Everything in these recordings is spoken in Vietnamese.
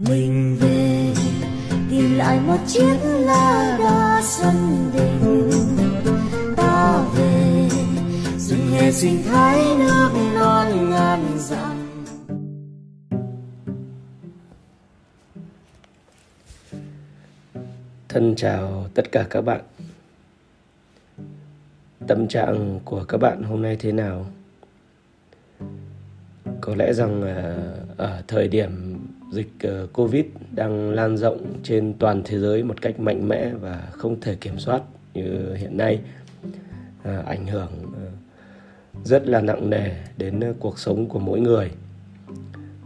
mình về, tìm lại một chiếc lá đa sân đình ta về rừng hè sinh thái nước non ngàn dặm Thân chào tất cả các bạn. Tâm trạng của các bạn hôm nay thế nào? Có lẽ rằng à, ở thời điểm dịch ờ, Covid đang lan rộng trên toàn thế giới một cách mạnh mẽ và không thể kiểm soát như hiện nay, à, ảnh hưởng ờ, rất là nặng nề đến cuộc sống của mỗi người,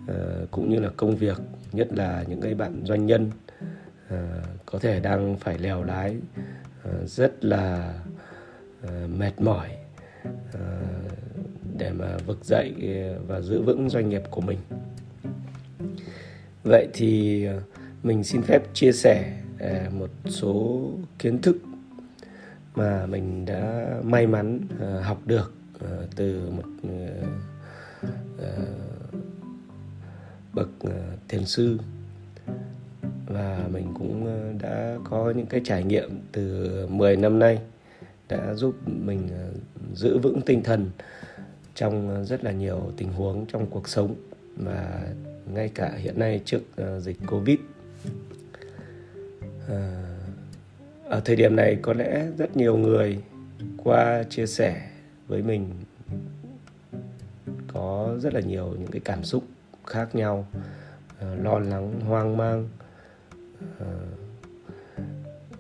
à, cũng như là công việc, nhất là những cái bạn doanh nhân à, có thể đang phải lèo lái à, rất là à, mệt mỏi à, để mà vực dậy và giữ vững doanh nghiệp của mình vậy thì ờ, mình xin phép chia sẻ ờ, một số kiến thức mà mình đã may mắn ờ, học được từ một bậc thiền sư. Và mình cũng đã có những cái trải nghiệm từ 10 năm nay, đã giúp mình giữ vững tinh thần trong rất là nhiều tình huống trong cuộc sống và ngay cả hiện nay trước ờ, dịch Covid. Ờ, ở thời điểm này có lẽ rất nhiều người qua chia sẻ với mình có rất là nhiều những cái cảm xúc khác nhau ờ, lo lắng hoang mang uh,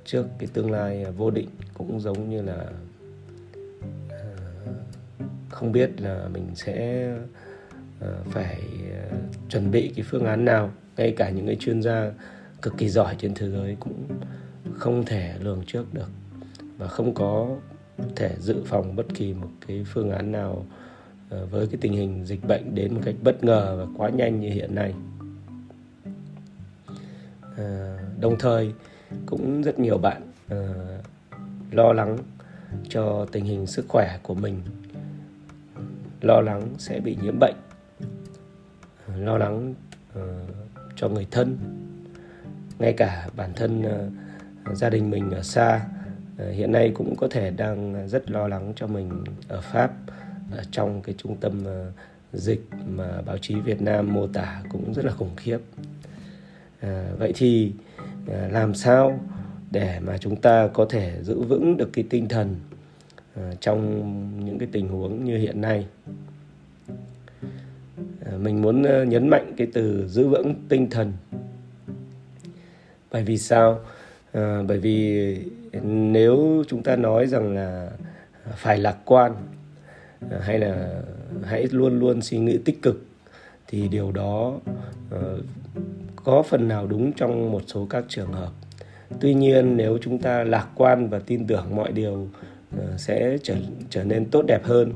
trước cái tương lai vô định cũng giống như là uh, không biết là mình sẽ phải chuẩn bị cái phương án nào, ngay cả những cái chuyên gia cực kỳ giỏi trên thế giới cũng không thể lường trước được và không có thể dự phòng bất kỳ một cái phương án nào ờ, với cái tình hình dịch bệnh đến một cách bất ngờ và quá nhanh như hiện nay. Ờ, đồng thời cũng rất nhiều bạn ờ, lo lắng cho tình hình sức khỏe của mình, lo lắng sẽ bị nhiễm bệnh lo lắng uh, cho người thân ngay cả bản thân uh, gia đình mình ở xa. Uh, hiện nay cũng có thể đang rất lo lắng cho mình ở pháp ở trong cái trung tâm uh, dịch mà báo chí Việt Nam mô tả cũng rất là khủng khiếp. Uh, vậy thì uh, làm sao để mà chúng ta có thể giữ vững được cái tinh thần uh, trong những cái tình huống như hiện nay? Ờ, mình muốn ờ, nhấn mạnh cái từ giữ vững tinh thần. Bởi vì sao? À, bởi vì nếu chúng ta nói rằng là phải lạc quan hay là hãy luôn luôn suy nghĩ tích cực thì điều đó uh, có phần nào đúng trong một số các trường hợp. Tuy nhiên nếu chúng ta lạc quan và tin tưởng mọi điều sẽ trở trở nên tốt đẹp hơn.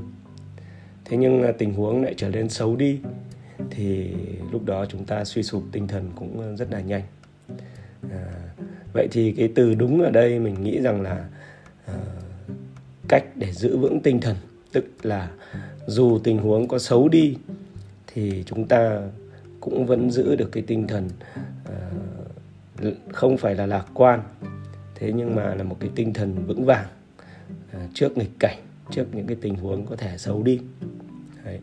Thế nhưng tình huống lại trở nên xấu đi thì lúc đó chúng ta suy sụp tinh thần cũng rất là nhanh. À, vậy thì cái từ đúng ở đây mình nghĩ rằng là à, cách để giữ vững tinh thần tức là dù tình huống có xấu đi thì chúng ta cũng vẫn giữ được cái tinh thần à, không phải là lạc quan. Thế nhưng mà là một cái tinh thần vững vàng à, trước nghịch cảnh trước những cái tình huống có thể xấu đi. Đấy.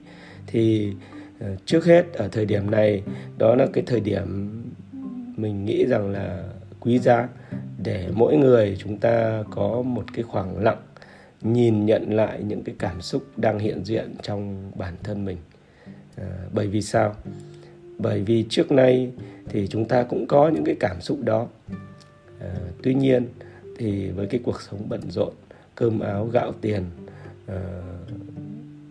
thì Ờ, trước hết ở thời điểm này đó là cái thời điểm mình nghĩ rằng là quý giá để mỗi người chúng ta có một cái khoảng lặng nhìn nhận lại những cái cảm xúc đang hiện diện trong bản thân mình. À, bởi vì sao? Bởi vì trước nay thì chúng ta cũng có những cái cảm xúc đó. À, tuy nhiên thì với cái cuộc sống bận rộn cơm áo gạo tiền à,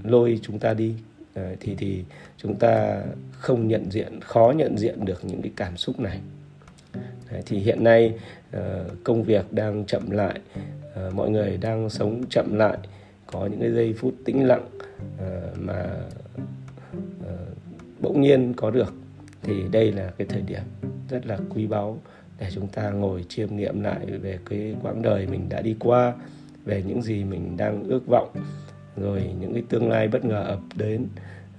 lôi chúng ta đi. Đấy, thì thì chúng ta không nhận diện khó nhận diện được những cái cảm xúc này. Đấy, thì hiện nay ờ, công việc đang chậm lại ờ, mọi người đang sống chậm lại có những cái giây phút tĩnh lặng ờ, mà bỗng nhiên có được thì đây là cái thời điểm rất là quý báu để chúng ta ngồi chiêm nghiệm lại về cái quãng đời mình đã đi qua về những gì mình đang ước vọng rồi những cái tương lai bất ngờ ập đến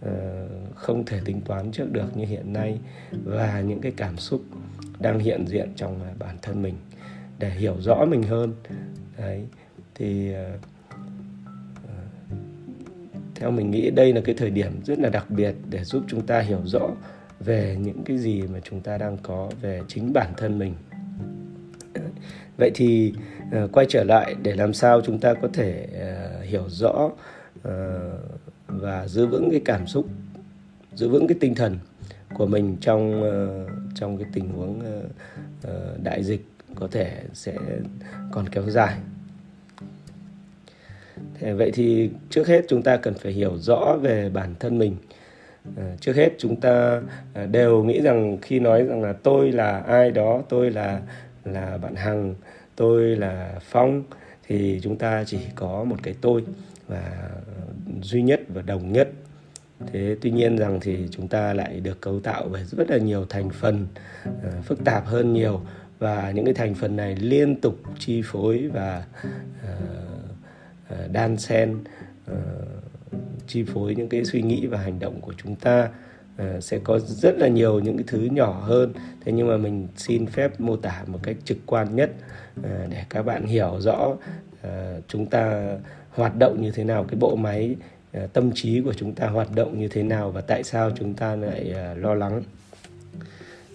ờ, không thể tính toán trước được như hiện nay và những cái cảm xúc đang hiện diện trong à, bản thân mình. Để hiểu rõ mình hơn, đấy, thì ờ, ờ, theo mình nghĩ đây là cái thời điểm rất là đặc biệt để giúp chúng ta hiểu rõ về những cái gì mà chúng ta đang có về chính bản thân mình. Vậy thì Ờ, quay trở lại để làm sao chúng ta có thể ờ, hiểu rõ ờ, và giữ vững cái cảm xúc, giữ vững cái tinh thần của mình trong trong cái tình huống đại dịch có thể sẽ còn kéo dài. Thế vậy thì trước hết chúng ta cần phải hiểu rõ về bản thân mình. Trước hết chúng ta đều nghĩ rằng khi nói rằng là tôi là ai đó, tôi là là bạn hằng tôi là phong. Thì chúng ta chỉ có một cái tôi và duy nhất và đồng nhất. Thế tuy nhiên rằng thì chúng ta lại được cấu tạo bởi rất là nhiều thành phần uh, phức tạp hơn nhiều. Và những cái thành phần này liên tục chi phối và uh, đan xen uh, chi phối những cái suy nghĩ và hành động của chúng ta. Ờ, sẽ có rất là nhiều những cái thứ nhỏ hơn. Thế nhưng mà mình xin phép mô tả một cách trực quan nhất ờ, để các bạn hiểu rõ ờ, chúng ta hoạt động như thế nào, cái bộ máy tâm trí của chúng ta hoạt động như thế nào và tại sao chúng ta lại lo lắng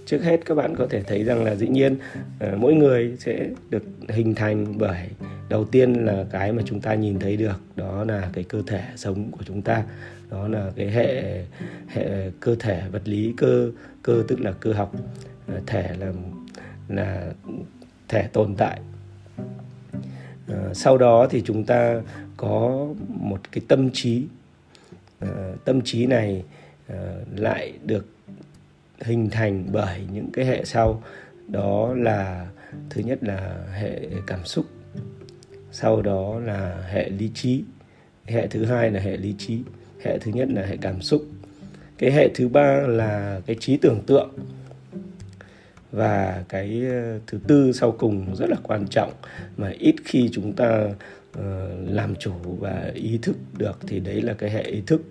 trước hết các bạn có thể thấy rằng là dĩ nhiên ờ, mỗi người sẽ được hình thành bởi, đầu tiên là cái mà chúng ta nhìn thấy được, đó là cái cơ thể sống của chúng ta, đó là cái hệ hệ cơ thể vật lý, cơ cơ tức là cơ học ờ, thể là là thể tồn tại. Ờ, sau đó thì chúng ta có một cái tâm trí tâm trí này lại được hình thành bởi những cái hệ sau. Đó là, thứ nhất là hệ cảm xúc, sau đó là hệ lý trí, hệ thứ hai là hệ lý trí, hệ thứ nhất là hệ cảm xúc. Cái hệ thứ ba là cái trí tưởng tượng. Và cái ờ, thứ tư sau cùng rất là quan trọng, mà ít khi chúng ta ờ, làm chủ và ý thức được thì đấy là cái hệ ý thức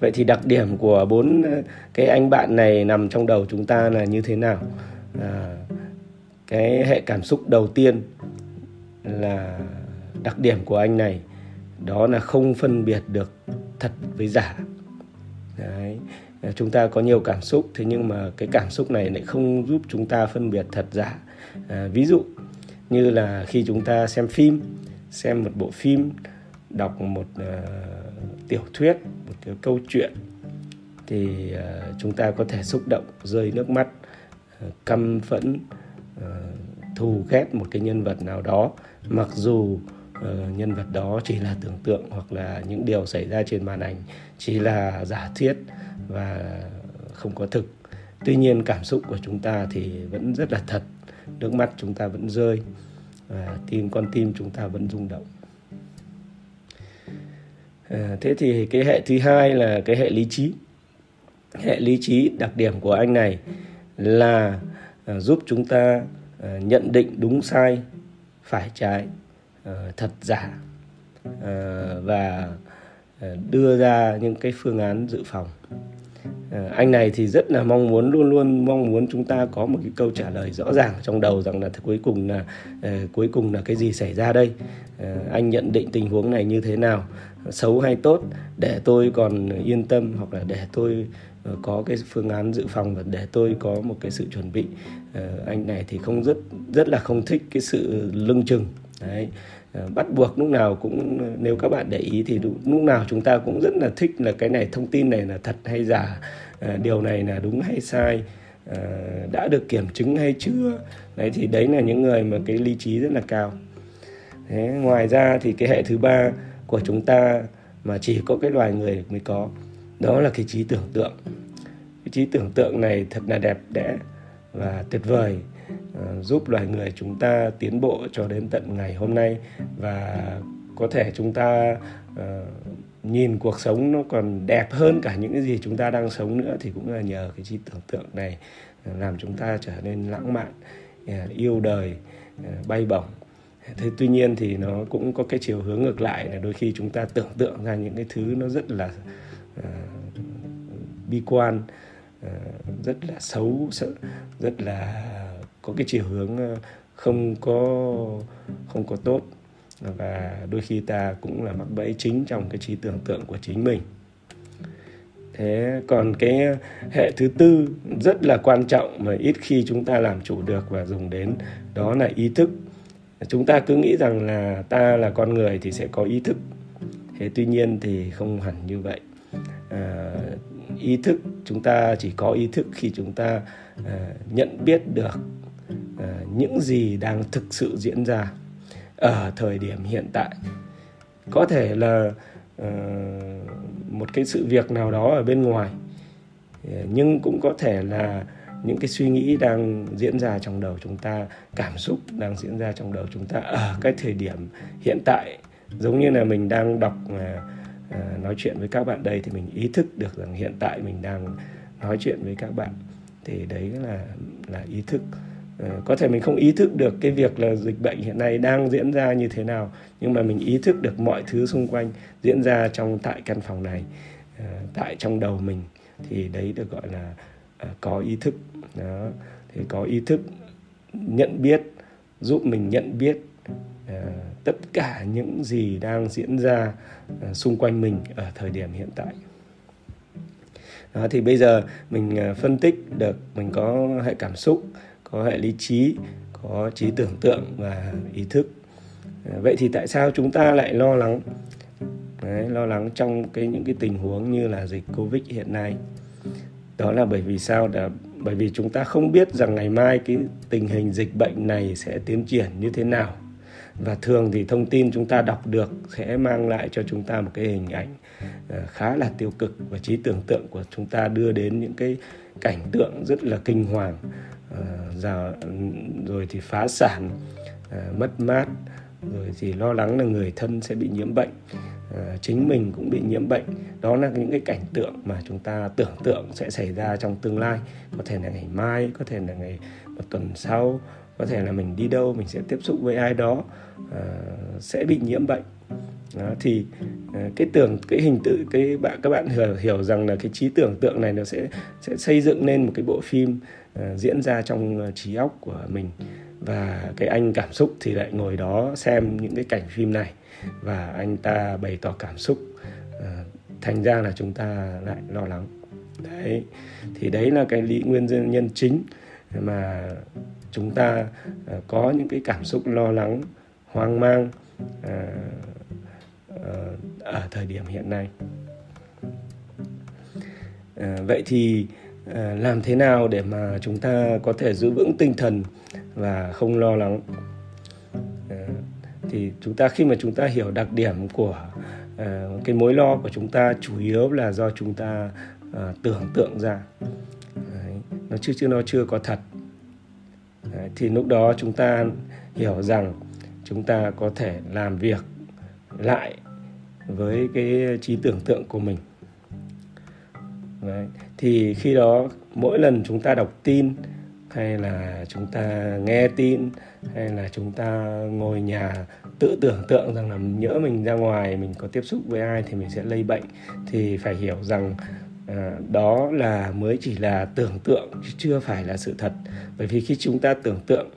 vậy thì đặc điểm của bốn ờ, cái anh bạn này nằm trong đầu chúng ta là như thế nào à, cái hệ cảm xúc đầu tiên là đặc điểm của anh này đó là không phân biệt được thật với giả Đấy. À, chúng ta có nhiều cảm xúc thế nhưng mà cái cảm xúc này lại không giúp chúng ta phân biệt thật giả à, ví dụ như là khi chúng ta xem phim xem một bộ phim đọc một uh, tiểu thuyết một cái câu chuyện thì uh, chúng ta có thể xúc động rơi nước mắt uh, căm phẫn uh, thù ghét một cái nhân vật nào đó. Mặc dù uh, nhân vật đó chỉ là tưởng tượng hoặc là những điều xảy ra trên màn ảnh chỉ là giả thiết và không có thực. Tuy nhiên cảm xúc của chúng ta thì vẫn rất là thật nước mắt chúng ta vẫn rơi và tim con tim chúng ta vẫn rung động à, thế thì cái hệ thứ hai là cái hệ lý trí. Hệ lý trí đặc điểm của anh này là à, giúp chúng ta à, nhận định đúng sai phải trái thật giả và đưa ra những cái phương án dự phòng. Ờ, anh này thì rất là mong muốn, luôn luôn mong muốn chúng ta có một cái câu trả lời rõ ràng trong đầu rằng là cuối cùng là ờ, cuối cùng là cái gì xảy ra đây. Ờ, anh nhận định tình huống này như thế nào? Xấu hay tốt? Để tôi còn yên tâm hoặc là để tôi có cái phương án dự phòng và để tôi có một cái sự chuẩn bị. Anh này thì không rất rất là không thích cái sự lưng chừng đấy. Ờ, bắt buộc lúc nào cũng, nếu các bạn để ý thì lúc nào chúng ta cũng rất là thích là cái này, thông tin này là thật hay giả ờ, điều này là đúng hay sai ờ, đã được kiểm chứng hay chưa. Đấy, thì đấy là những người mà cái lý trí rất là cao. Thế ngoài ra thì cái hệ thứ ba của chúng ta mà chỉ có cái loài người mới có, đó là cái trí tưởng tượng. Cái trí tưởng tượng này thật là đẹp đẽ và tuyệt vời. Ờ, giúp loài người chúng ta tiến bộ cho đến tận ngày hôm nay. Và có thể chúng ta uh, nhìn cuộc sống nó còn đẹp hơn cả những cái gì chúng ta đang sống nữa thì cũng là nhờ cái trí tưởng tượng này ờ, làm chúng ta trở nên lãng mạn yêu đời bay bổng. Thế tuy nhiên thì nó cũng có cái chiều hướng ngược lại là đôi khi chúng ta tưởng tượng ra những cái thứ nó rất là uh, bi quan uh, rất là xấu rất là có cái chiều hướng ờ, không có không có tốt. Và đôi khi ta cũng là mắc bẫy chính trong cái trí tưởng tượng của chính mình. Thế còn cái hệ thứ tư rất là quan trọng mà ít khi chúng ta làm chủ được và dùng đến đó là ý thức. Chúng ta cứ nghĩ rằng là ta là con người thì sẽ có ý thức. Thế tuy nhiên thì không hẳn như vậy. À, ý thức chúng ta chỉ có ý thức khi chúng ta à, nhận biết được Ờ, những gì đang thực sự diễn ra ở thời điểm hiện tại. Có thể là ờ, một cái sự việc nào đó ở bên ngoài ờ, nhưng cũng có thể là những cái suy nghĩ đang diễn ra trong đầu chúng ta, cảm xúc đang diễn ra trong đầu chúng ta ở cái thời điểm hiện tại. Giống như là mình đang đọc nói chuyện với các bạn đây thì mình ý thức được rằng hiện tại mình đang nói chuyện với các bạn. Thì đấy là là ý thức. Ờ, có thể mình không ý thức được cái việc là dịch bệnh hiện nay đang diễn ra như thế nào, nhưng mà mình ý thức được mọi thứ xung quanh diễn ra trong tại căn phòng này ờ, tại trong đầu mình, thì đấy được gọi là ờ, có ý thức. Đó, thì có ý thức nhận biết, giúp mình nhận biết tất cả những gì đang diễn ra xung quanh mình ở thời điểm hiện tại. Đó, thì bây giờ mình phân tích được mình có hệ cảm xúc có hệ lý trí có trí tưởng tượng và ý thức. À, vậy thì tại sao chúng ta lại lo lắng? Đấy, lo lắng trong cái những cái tình huống như là dịch covid hiện nay. Đó là bởi vì sao? Là bởi vì chúng ta không biết rằng ngày mai cái tình hình dịch bệnh này sẽ tiến triển như thế nào. Và thường thì thông tin chúng ta đọc được sẽ mang lại cho chúng ta một cái hình ảnh à, khá là tiêu cực và trí tưởng tượng của chúng ta đưa đến những cái cảnh tượng rất là kinh hoàng. Ờ, giờ, rồi thì phá sản ờ, mất mát, rồi thì lo lắng là người thân sẽ bị nhiễm bệnh ờ, chính mình cũng bị nhiễm bệnh. Đó là những cái cảnh tượng mà chúng ta tưởng tượng sẽ xảy ra trong tương lai. Có thể là ngày mai, có thể là ngày, một tuần sau, có thể là mình đi đâu, mình sẽ tiếp xúc với ai đó sẽ bị nhiễm bệnh đó, thì ờ, cái tưởng cái hình tự cái bạn các bạn hiểu, hiểu rằng là cái trí tưởng tượng này nó sẽ sẽ xây dựng nên một cái bộ phim uh, diễn ra trong ờ, trí óc của mình. Và cái anh cảm xúc thì lại ngồi đó xem những cái cảnh phim này. Và anh ta bày tỏ cảm xúc uh, thành ra là chúng ta lại lo lắng. Đấy thì đấy là cái lý nguyên nhân chính mà chúng ta uh, có những cái cảm xúc lo lắng hoang mang uh, Ờ, ở thời điểm hiện nay. Ờ, vậy thì ờ, làm thế nào để mà chúng ta có thể giữ vững tinh thần và không lo lắng? Thì chúng ta khi mà chúng ta hiểu đặc điểm của uh, cái mối lo của chúng ta chủ yếu là do chúng ta uh, tưởng tượng ra. Đấy, nó chưa chưa nó chưa có thật. Đấy, thì lúc đó chúng ta hiểu rằng chúng ta có thể làm việc lại với cái trí tưởng tượng của mình Đấy. thì khi đó mỗi lần chúng ta đọc tin hay là chúng ta nghe tin hay là chúng ta ngồi nhà tự tưởng tượng rằng là nhỡ mình ra ngoài mình có tiếp xúc với ai thì mình sẽ lây bệnh thì phải hiểu rằng à, đó là mới chỉ là tưởng tượng chứ chưa phải là sự thật bởi vì khi chúng ta tưởng tượng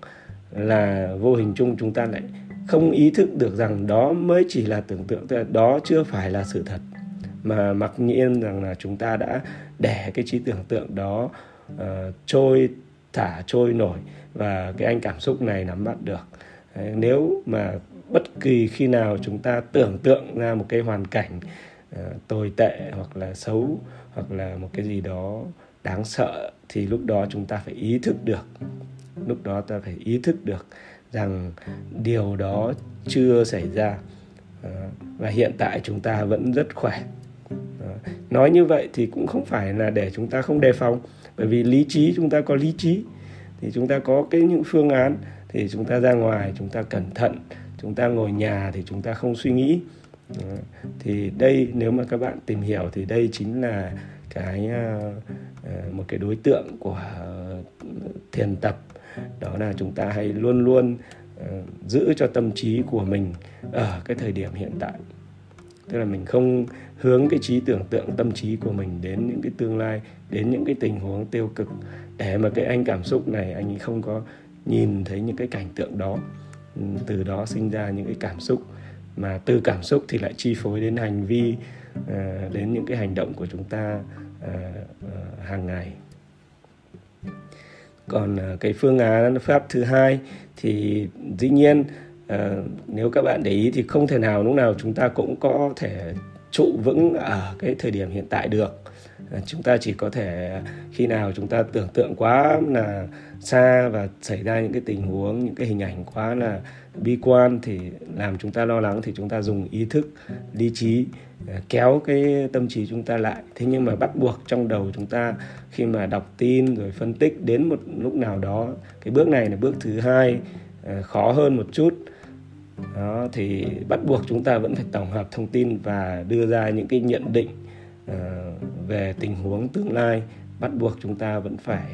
là vô hình chung chúng ta lại không ý thức được rằng đó mới chỉ là tưởng tượng tức là đó chưa phải là sự thật. Mà mặc nhiên rằng là chúng ta đã để cái trí tưởng tượng đó uh, trôi thả trôi nổi và cái anh cảm xúc này nắm bắt được. Đấy, nếu mà bất kỳ khi nào chúng ta tưởng tượng ra một cái hoàn cảnh uh, tồi tệ hoặc là xấu hoặc là một cái gì đó đáng sợ thì lúc đó chúng ta phải ý thức được. Lúc đó ta phải ý thức được rằng điều đó chưa xảy ra. Ờ, và hiện tại chúng ta vẫn rất khỏe. Ờ, nói như vậy thì cũng không phải là để chúng ta không đề phòng, bởi vì lý trí chúng ta có lý trí, thì chúng ta có cái những phương án thì chúng ta ra ngoài, chúng ta cẩn thận, chúng ta ngồi nhà thì chúng ta không suy nghĩ. Ờ, thì đây nếu mà các bạn tìm hiểu thì đây chính là cái một cái đối tượng của thiền tập đó là chúng ta hãy luôn luôn ờ, giữ cho tâm trí của mình ở cái thời điểm hiện tại. Tức là mình không hướng cái trí tưởng tượng tâm trí của mình đến những cái tương lai, đến những cái tình huống tiêu cực để mà cái anh cảm xúc này anh ấy không có nhìn thấy những cái cảnh tượng đó. Ừ, từ đó sinh ra những cái cảm xúc mà từ cảm xúc thì lại chi phối đến hành vi ờ, đến những cái hành động của chúng ta ờ, hàng ngày còn à, cái phương án pháp thứ hai thì dĩ nhiên à, nếu các bạn để ý thì không thể nào lúc nào chúng ta cũng có thể trụ vững ở cái thời điểm hiện tại được chúng ta chỉ có thể khi nào chúng ta tưởng tượng quá là xa và xảy ra những cái tình huống những cái hình ảnh quá là bi quan thì làm chúng ta lo lắng thì chúng ta dùng ý thức lý trí ờ, kéo cái tâm trí chúng ta lại. Thế nhưng mà bắt buộc trong đầu chúng ta khi mà đọc tin rồi phân tích đến một lúc nào đó cái bước này là bước thứ hai ờ, khó hơn một chút. Đó thì bắt buộc chúng ta vẫn phải tổng hợp thông tin và đưa ra những cái nhận định. uh, Ờ, về tình huống tương lai, bắt buộc chúng ta vẫn phải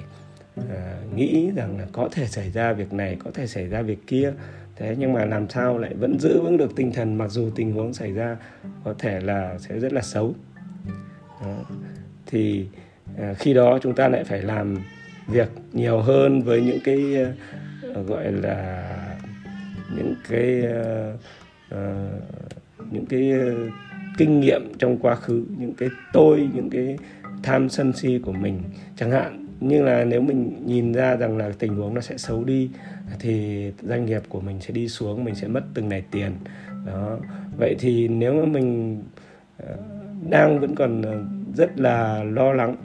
ờ, nghĩ rằng là có thể xảy ra việc này, có thể xảy ra việc kia thế nhưng mà làm sao lại vẫn giữ vững được tinh thần mặc dù tình huống xảy ra có thể là sẽ rất là xấu đó. thì ờ, khi đó chúng ta lại phải làm việc nhiều hơn với những cái gọi là những cái những cái kinh nghiệm trong quá khứ, những cái tôi, những cái tham sân si của mình. Chẳng hạn như là nếu mình nhìn ra rằng là tình huống nó sẽ xấu đi, thì doanh nghiệp của mình sẽ đi xuống, mình sẽ mất từng này tiền. Đó. Vậy thì nếu mà mình ờ, đang vẫn còn ờ, rất là lo lắng,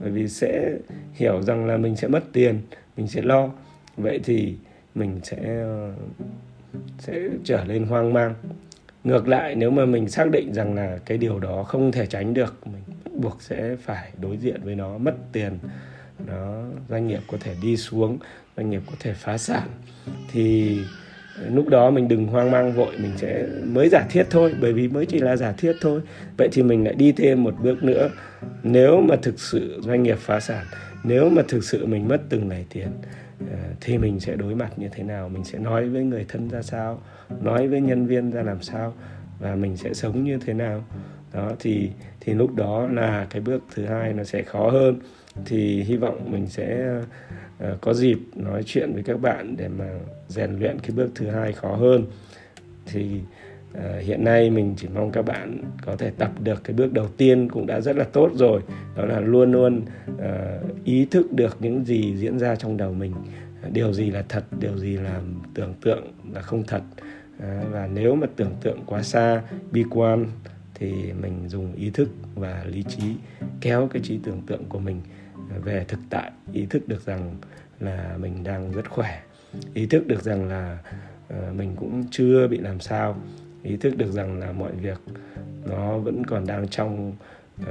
bởi vì sẽ hiểu rằng là mình sẽ mất tiền, mình sẽ lo, vậy thì mình sẽ ờ, sẽ trở nên hoang mang ngược lại, nếu mà mình xác định rằng là cái điều đó không thể tránh được, mình buộc sẽ phải đối diện với nó, mất tiền. Nó, doanh nghiệp có thể đi xuống, doanh nghiệp có thể phá sản. Thì lúc đó mình đừng hoang mang, vội, mình sẽ mới giả thiết thôi, bởi vì mới chỉ là giả thiết thôi. Vậy thì mình lại đi thêm một bước nữa. Nếu mà thực sự doanh nghiệp phá sản, nếu mà thực sự mình mất từng này tiền ờ, thì mình sẽ đối mặt như thế nào? Mình sẽ nói với người thân ra sao? Nói với nhân viên ra làm sao và mình sẽ sống như thế nào. Đó thì thì lúc đó là cái bước thứ hai nó sẽ khó hơn. Thì hy vọng mình sẽ uh, có dịp nói chuyện với các bạn để mà rèn luyện cái bước thứ hai khó hơn. Thì uh, hiện nay mình chỉ mong các bạn có thể tập được cái bước đầu tiên cũng đã rất là tốt rồi. Đó là luôn luôn uh, ý thức được những gì diễn ra trong đầu mình. Điều gì là thật điều gì là tưởng tượng là không thật và nếu mà tưởng tượng quá xa bi quan thì mình dùng ý thức và lý trí kéo cái trí tưởng tượng của mình về thực tại ý thức được rằng là mình đang rất khỏe ý thức được rằng là ờ, mình cũng chưa bị làm sao ý thức được rằng là mọi việc nó vẫn còn đang trong uh,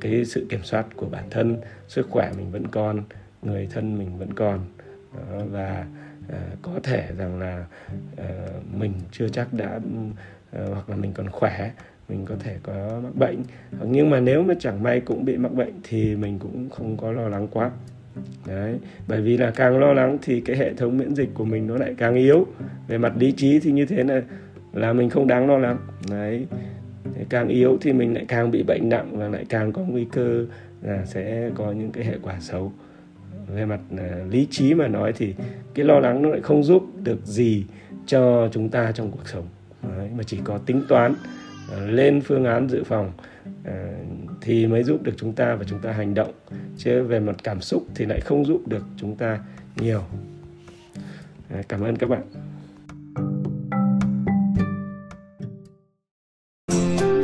cái sự kiểm soát của bản thân sức khỏe mình vẫn còn người thân mình vẫn còn. Uh, và uh, Ờ, có thể rằng là uh, mình chưa chắc đã uh, hoặc là mình còn khỏe mình có thể có mắc bệnh. Nhưng mà nếu mà chẳng may cũng bị mắc bệnh thì mình cũng không có lo lắng quá. Đấy bởi vì là càng lo lắng thì cái hệ thống miễn dịch của mình nó lại càng yếu. Về mặt lý trí thì như thế là là mình không đáng lo lắng. Đấy càng yếu thì mình lại càng bị bệnh nặng và lại càng có nguy cơ là sẽ có những cái hệ quả xấu. Về mặt uh, lý trí mà nói thì cái lo lắng nó lại không giúp được gì cho chúng ta trong cuộc sống. Đấy, mà chỉ có tính toán à, lên phương án dự phòng à, thì mới giúp được chúng ta và chúng ta hành động. Chứ về mặt cảm xúc thì lại không giúp được chúng ta nhiều. À, cảm ơn các bạn.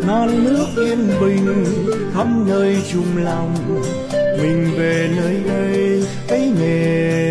Non nước yên bình khắp nơi chung lòng mình về nơi đây thấy nghề